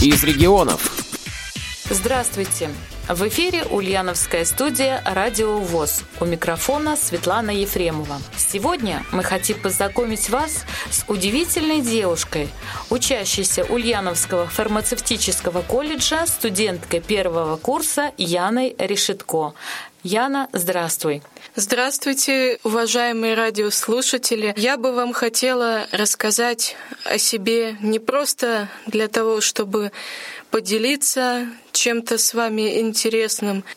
из регионов. Здравствуйте! В эфире Ульяновская студия «Радио ВОЗ». У микрофона Светлана Ефремова. Сегодня мы хотим познакомить вас с удивительной девушкой, учащейся Ульяновского фармацевтического колледжа, студенткой первого курса Яной Решетко. Яна, здравствуй. Здравствуйте, уважаемые радиослушатели. Я бы вам хотела рассказать о себе не просто для того, чтобы поделиться чем-то с вами интересным,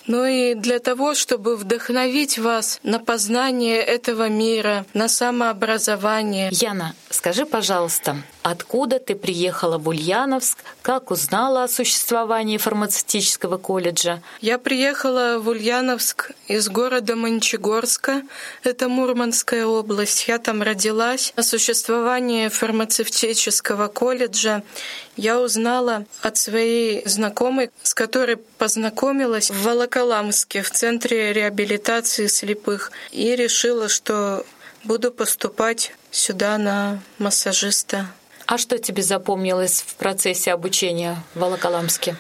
но и для того, чтобы вдохновить вас на познание этого мира, на самообразование. Яна, скажи, пожалуйста, откуда ты приехала в Ульяновск, как узнала о существовании фармацевтического колледжа? Я приехала в Ульяновск из города Мончегорска, это Мурманская область. Я там родилась. О существовании фармацевтического колледжа я узнала от своей знакомой, с которой познакомилась в Волоколамске, в Центре реабилитации слепых, и решила, что буду поступать сюда на массажиста. А что тебе запомнилось в процессе обучения в Волоколамске?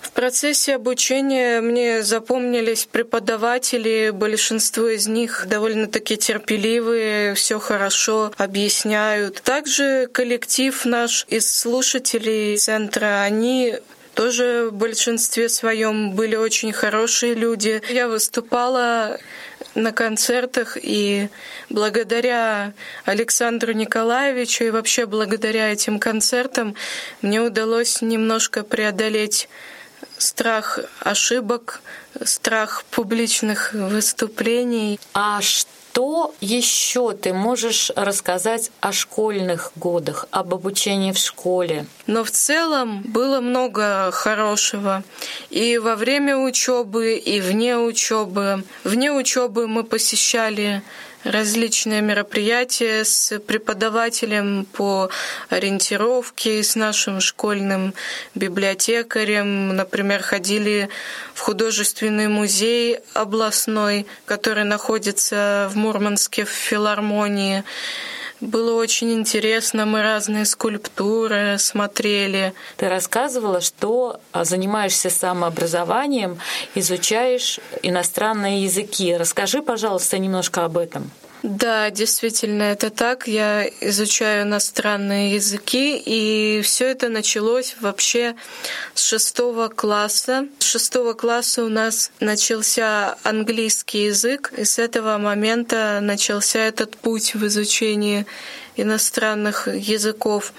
В процессе обучения мне запомнились преподаватели, большинство из них довольно-таки терпеливые, все хорошо объясняют. Также коллектив наш из слушателей центра, они тоже в большинстве своем были очень хорошие люди. Я выступала на концертах, и благодаря Александру Николаевичу и вообще благодаря этим концертам мне удалось немножко преодолеть страх ошибок, страх публичных выступлений. А что еще ты можешь рассказать о школьных годах, об обучении в школе? Но в целом было много хорошего. И во время учебы, и вне учебы. Вне учебы мы посещали различные мероприятия с преподавателем по ориентировке, с нашим школьным библиотекарем. Например, ходили в художественный музей областной, который находится в Мурманске в филармонии. Было очень интересно, мы разные скульптуры смотрели. Ты рассказывала, что а, занимаешься самообразованием, изучаешь иностранные языки. Расскажи, пожалуйста, немножко об этом. Да, действительно, это так. Я изучаю иностранные языки, и все это началось вообще с шестого класса. С шестого класса у нас начался английский язык, и с этого момента начался этот путь в изучении иностранных языков.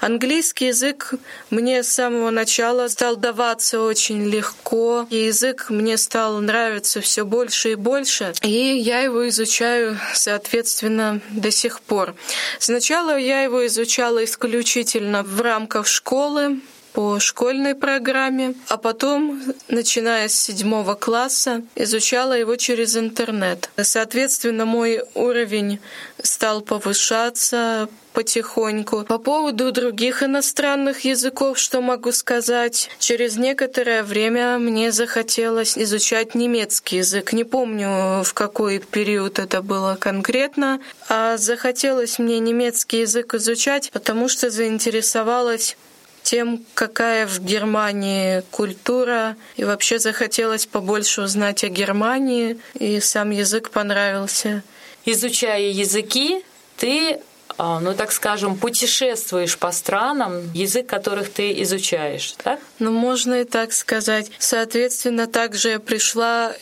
Английский язык мне с самого начала стал даваться очень легко, и язык мне стал нравиться все больше и больше, и я его изучаю, соответственно, до сих пор. Сначала я его изучала исключительно в рамках школы, по школьной программе, а потом, начиная с седьмого класса, изучала его через интернет. Соответственно, мой уровень стал повышаться потихоньку. По поводу других иностранных языков, что могу сказать? Через некоторое время мне захотелось изучать немецкий язык. Не помню, в какой период это было конкретно, а захотелось мне немецкий язык изучать, потому что заинтересовалась тем, какая в Германии культура, и вообще захотелось побольше узнать о Германии, и сам язык понравился. Изучая языки, ты а, ну, так скажем, путешествуешь по странам, язык которых ты изучаешь, так? Ну, можно и так сказать. Соответственно, также я пришла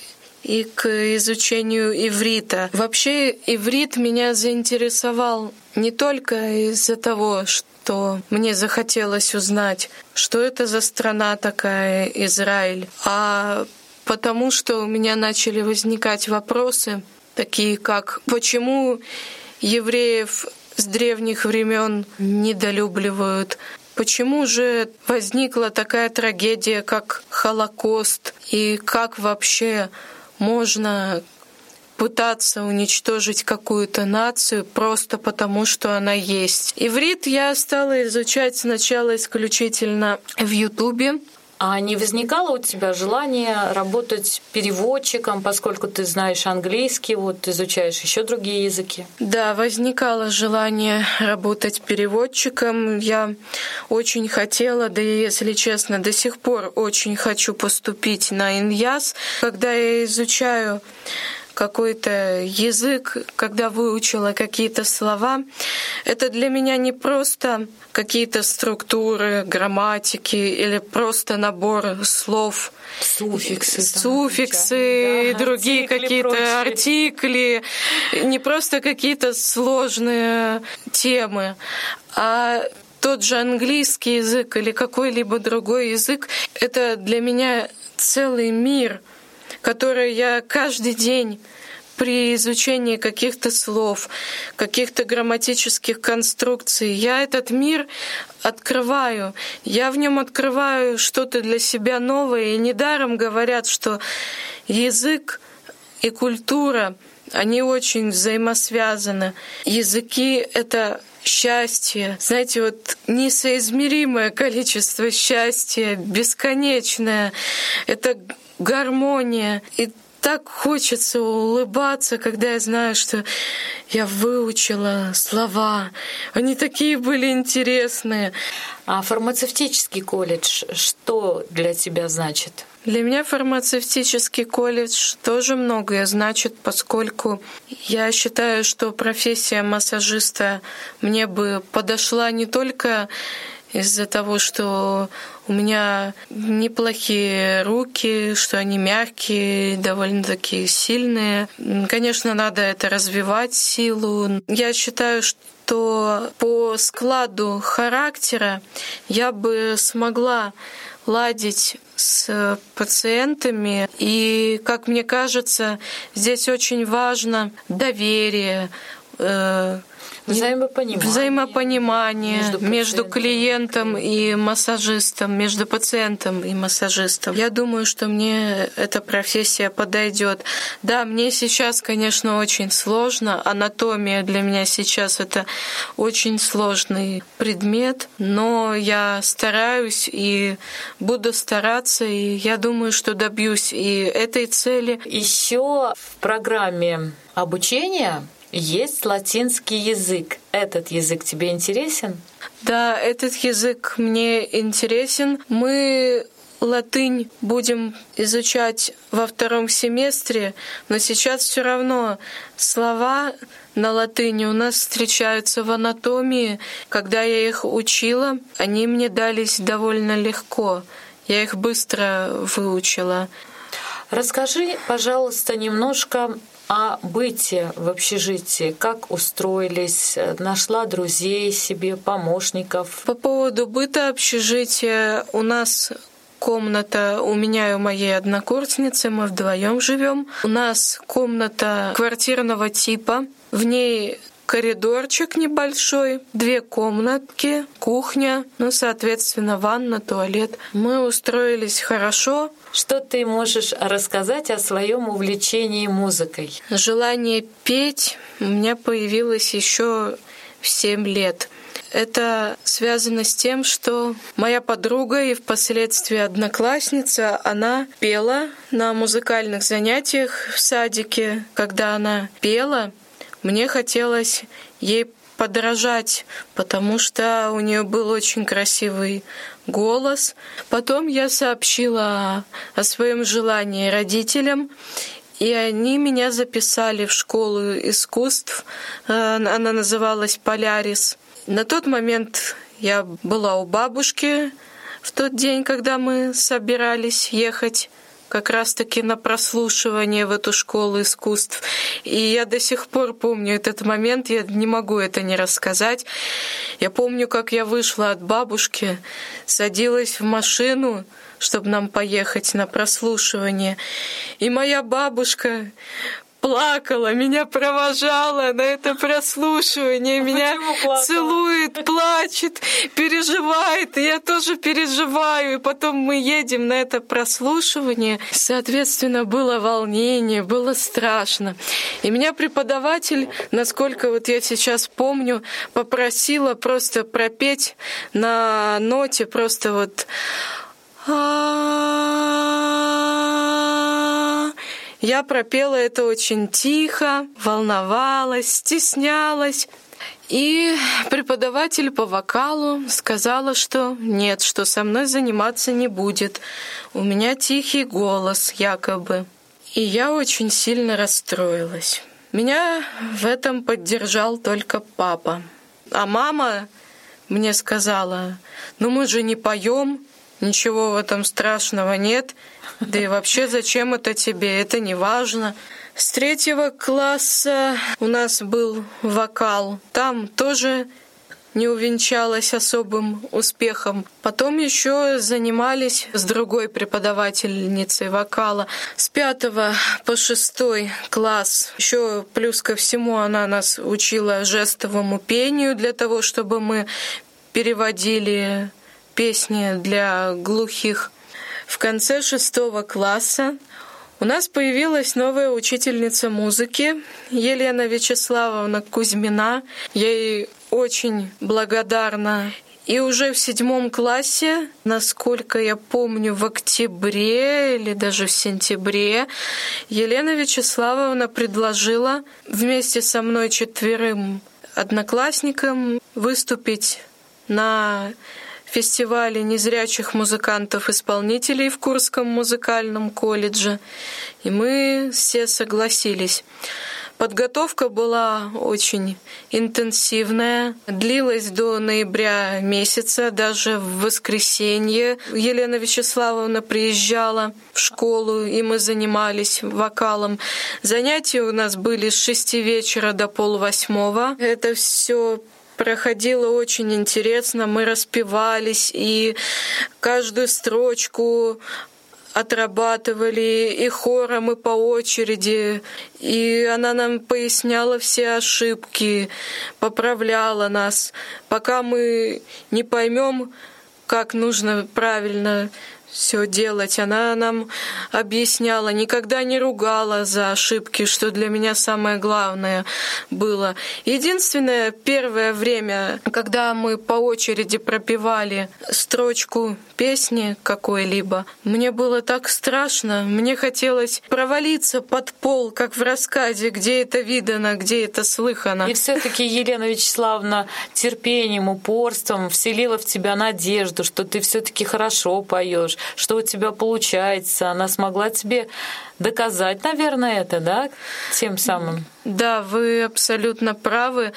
и к изучению иврита. Вообще, иврит меня заинтересовал не только из-за того, что мне захотелось узнать, что это за страна такая, Израиль, а потому что у меня начали возникать вопросы, такие как почему евреев с древних времен недолюбливают, Почему же возникла такая трагедия, как Холокост, и как вообще можно пытаться уничтожить какую-то нацию просто потому, что она есть. Иврит я стала изучать сначала исключительно в Ютубе, А не возникало у тебя желание работать переводчиком, поскольку ты знаешь английский, вот изучаешь еще другие языки? Да, возникало желание работать переводчиком. Я очень хотела, да и, если честно, до сих пор очень хочу поступить на Иньяс. Когда я изучаю какой-то язык, когда выучила какие-то слова, это для меня не просто какие-то структуры, грамматики или просто набор слов. Суффиксы. Суффиксы и другие какие-то артикли. Не просто какие-то сложные темы, а тот же английский язык или какой-либо другой язык, это для меня целый мир — которые я каждый день при изучении каких-то слов, каких-то грамматических конструкций, я этот мир открываю. Я в нем открываю что-то для себя новое. И недаром говорят, что язык и культура, они очень взаимосвязаны. Языки — это счастье. Знаете, вот несоизмеримое количество счастья, бесконечное. Это гармония. И так хочется улыбаться, когда я знаю, что я выучила слова. Они такие были интересные. А фармацевтический колледж что для тебя значит? Для меня фармацевтический колледж тоже многое значит, поскольку я считаю, что профессия массажиста мне бы подошла не только из-за того, что у меня неплохие руки, что они мягкие, довольно-таки сильные. Конечно, надо это развивать силу. Я считаю, что по складу характера я бы смогла ладить с пациентами. И, как мне кажется, здесь очень важно доверие, э, Взаимопонимание. Взаимопонимание между, между клиентом и массажистом, между пациентом и массажистом. Я думаю, что мне эта профессия подойдет. Да, мне сейчас, конечно, очень сложно. Анатомия для меня сейчас это очень сложный предмет, но я стараюсь и буду стараться, и я думаю, что добьюсь и этой цели. Еще в программе обучения есть латинский язык. Этот язык тебе интересен? Да, этот язык мне интересен. Мы латынь будем изучать во втором семестре, но сейчас все равно слова на латыни у нас встречаются в анатомии. Когда я их учила, они мне дались довольно легко. Я их быстро выучила. Расскажи, пожалуйста, немножко о быте в общежитии, как устроились, нашла друзей себе, помощников. По поводу быта общежития у нас комната у меня и у моей однокурсницы, мы вдвоем живем. У нас комната квартирного типа, в ней коридорчик небольшой, две комнатки, кухня, ну, соответственно, ванна, туалет. Мы устроились хорошо. Что ты можешь рассказать о своем увлечении музыкой? Желание петь у меня появилось еще в 7 лет. Это связано с тем, что моя подруга и впоследствии одноклассница, она пела на музыкальных занятиях в садике. Когда она пела, мне хотелось ей подражать, потому что у нее был очень красивый голос. Потом я сообщила о своем желании родителям, и они меня записали в школу искусств. Э, она называлась «Полярис». На тот момент я была у бабушки в тот день, когда мы собирались ехать как раз-таки на прослушивание в эту школу искусств. И я до сих пор помню этот момент, я не могу это не рассказать. Я помню, как я вышла от бабушки, садилась в машину, чтобы нам поехать на прослушивание. И моя бабушка плакала, меня провожала на это прослушивание, а меня целует, плачет, переживает, и я тоже переживаю, и потом мы едем на это прослушивание. Соответственно, было волнение, было страшно. И меня преподаватель, насколько вот я сейчас помню, попросила просто пропеть на ноте просто вот Я пропела это очень тихо, волновалась, стеснялась. И преподаватель по вокалу сказала, что нет, что со мной заниматься не будет. У меня тихий голос, якобы. И я очень сильно расстроилась. Меня в этом поддержал только папа. А мама мне сказала, ну мы же не поем, ничего в этом страшного нет, да и вообще зачем это тебе, это не важно. С третьего класса у нас был вокал. Там тоже не увенчалась особым успехом. Потом еще занимались с другой преподавательницей вокала. С пятого по шестой класс. Еще плюс ко всему она нас учила жестовому пению для того, чтобы мы переводили песни для глухих. В конце шестого класса у нас появилась новая учительница музыки Елена Вячеславовна Кузьмина. Я ей очень благодарна. И уже в седьмом классе, насколько я помню, в октябре или даже в сентябре, Елена Вячеславовна предложила вместе со мной четверым одноклассникам выступить на фестивале незрячих музыкантов-исполнителей в Курском музыкальном колледже, и мы все согласились. Подготовка была очень интенсивная, длилась до ноября месяца, даже в воскресенье Елена Вячеславовна приезжала в школу, и мы занимались вокалом. Занятия у нас были с шести вечера до полвосьмого. Это все проходило очень интересно. Мы распевались и каждую строчку отрабатывали и хором, и по очереди. И она нам поясняла все ошибки, поправляла нас, пока мы не поймем, как нужно правильно все делать. Она нам объясняла, никогда не ругала за ошибки, что для меня самое главное было. Единственное, первое время, когда мы по очереди пропевали строчку песни какой-либо, мне было так страшно, мне хотелось провалиться под пол, как в рассказе, где это видано, где это слыхано. И все таки Елена Вячеславовна терпением, упорством вселила в тебя надежду, что ты все таки хорошо поешь, что у тебя получается. Она смогла тебе доказать, наверное, это, да, тем самым. Да, вы абсолютно правы.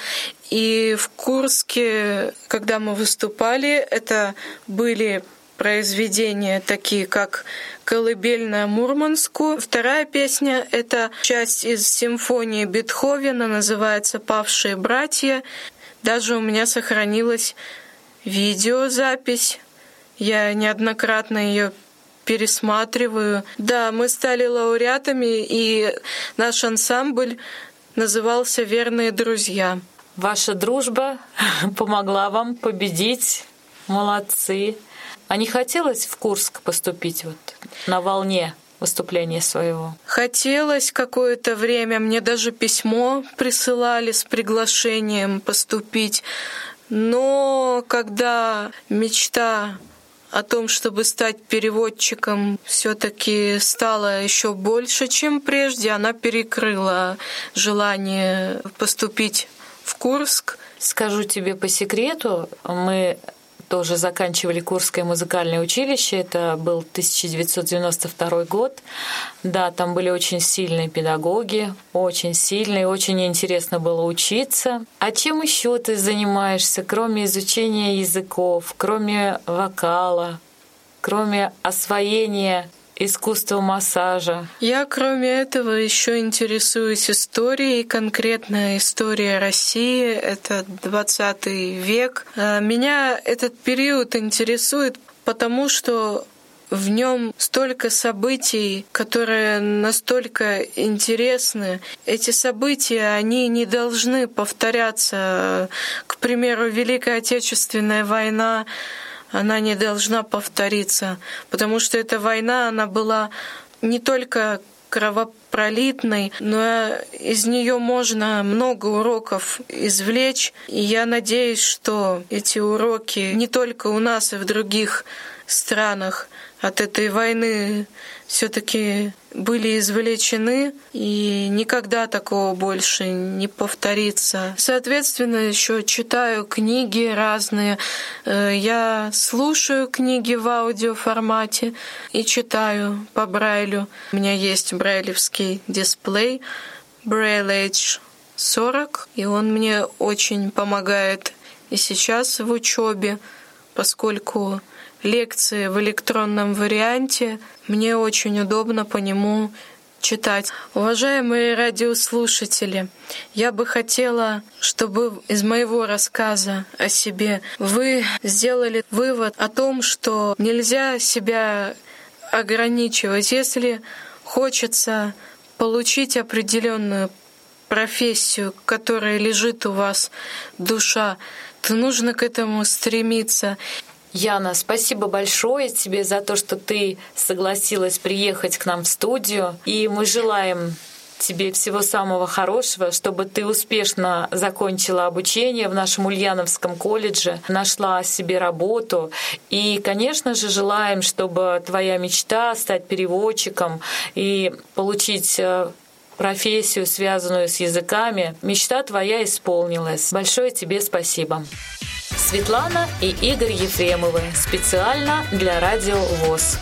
И в Курске, когда мы выступали, это были произведения такие, как «Колыбель на Мурманску». Вторая песня — это часть из симфонии Бетховена, называется «Павшие братья». Даже у меня сохранилась видеозапись я неоднократно ее пересматриваю. Да, мы стали лауреатами, и наш ансамбль назывался «Верные друзья». Ваша дружба помогла вам победить. Молодцы. А не хотелось в Курск поступить вот на волне выступления своего? Хотелось какое-то время. Мне даже письмо присылали с приглашением поступить. Но когда мечта о том, чтобы стать переводчиком, все-таки стало еще больше, чем прежде. Она перекрыла желание поступить в Курск. Скажу тебе по секрету, мы тоже заканчивали Курское музыкальное училище. Это был 1992 год. Да, там были очень сильные педагоги, очень сильные, очень интересно было учиться. А чем еще ты занимаешься, кроме изучения языков, кроме вокала, кроме освоения искусство массажа. Я, кроме этого, еще интересуюсь историей, конкретно история России, это 20 век. А, меня этот период интересует, потому что в нем столько событий, которые настолько интересны. Эти события, они не должны повторяться. К примеру, Великая Отечественная война она не должна повториться, потому что эта война, она была не только кровопролитной, но из нее можно много уроков извлечь. И я надеюсь, что эти уроки не только у нас, и в других странах от этой войны все-таки были извлечены, и никогда такого больше не повторится. Соответственно, еще читаю книги разные. Э, я слушаю книги в аудиоформате и читаю по Брайлю. У меня есть брайлевский дисплей Braille Age 40, и он мне очень помогает и сейчас в учебе, поскольку лекции в электронном варианте. Мне очень удобно по нему читать. Уважаемые радиослушатели, я бы хотела, чтобы из моего рассказа о себе вы сделали вывод о том, что нельзя себя ограничивать, если хочется получить определенную профессию, которая лежит у вас душа, то нужно к этому стремиться. Яна, спасибо большое тебе за то, что ты согласилась приехать к нам в студию. И мы желаем тебе всего самого хорошего, чтобы ты успешно закончила обучение в нашем Ульяновском колледже, нашла себе работу. И, конечно же, желаем, чтобы твоя мечта стать переводчиком и получить э, профессию, связанную с языками, мечта твоя исполнилась. Большое тебе спасибо. Светлана и Игорь Ефремовы специально для Радио ВОЗ.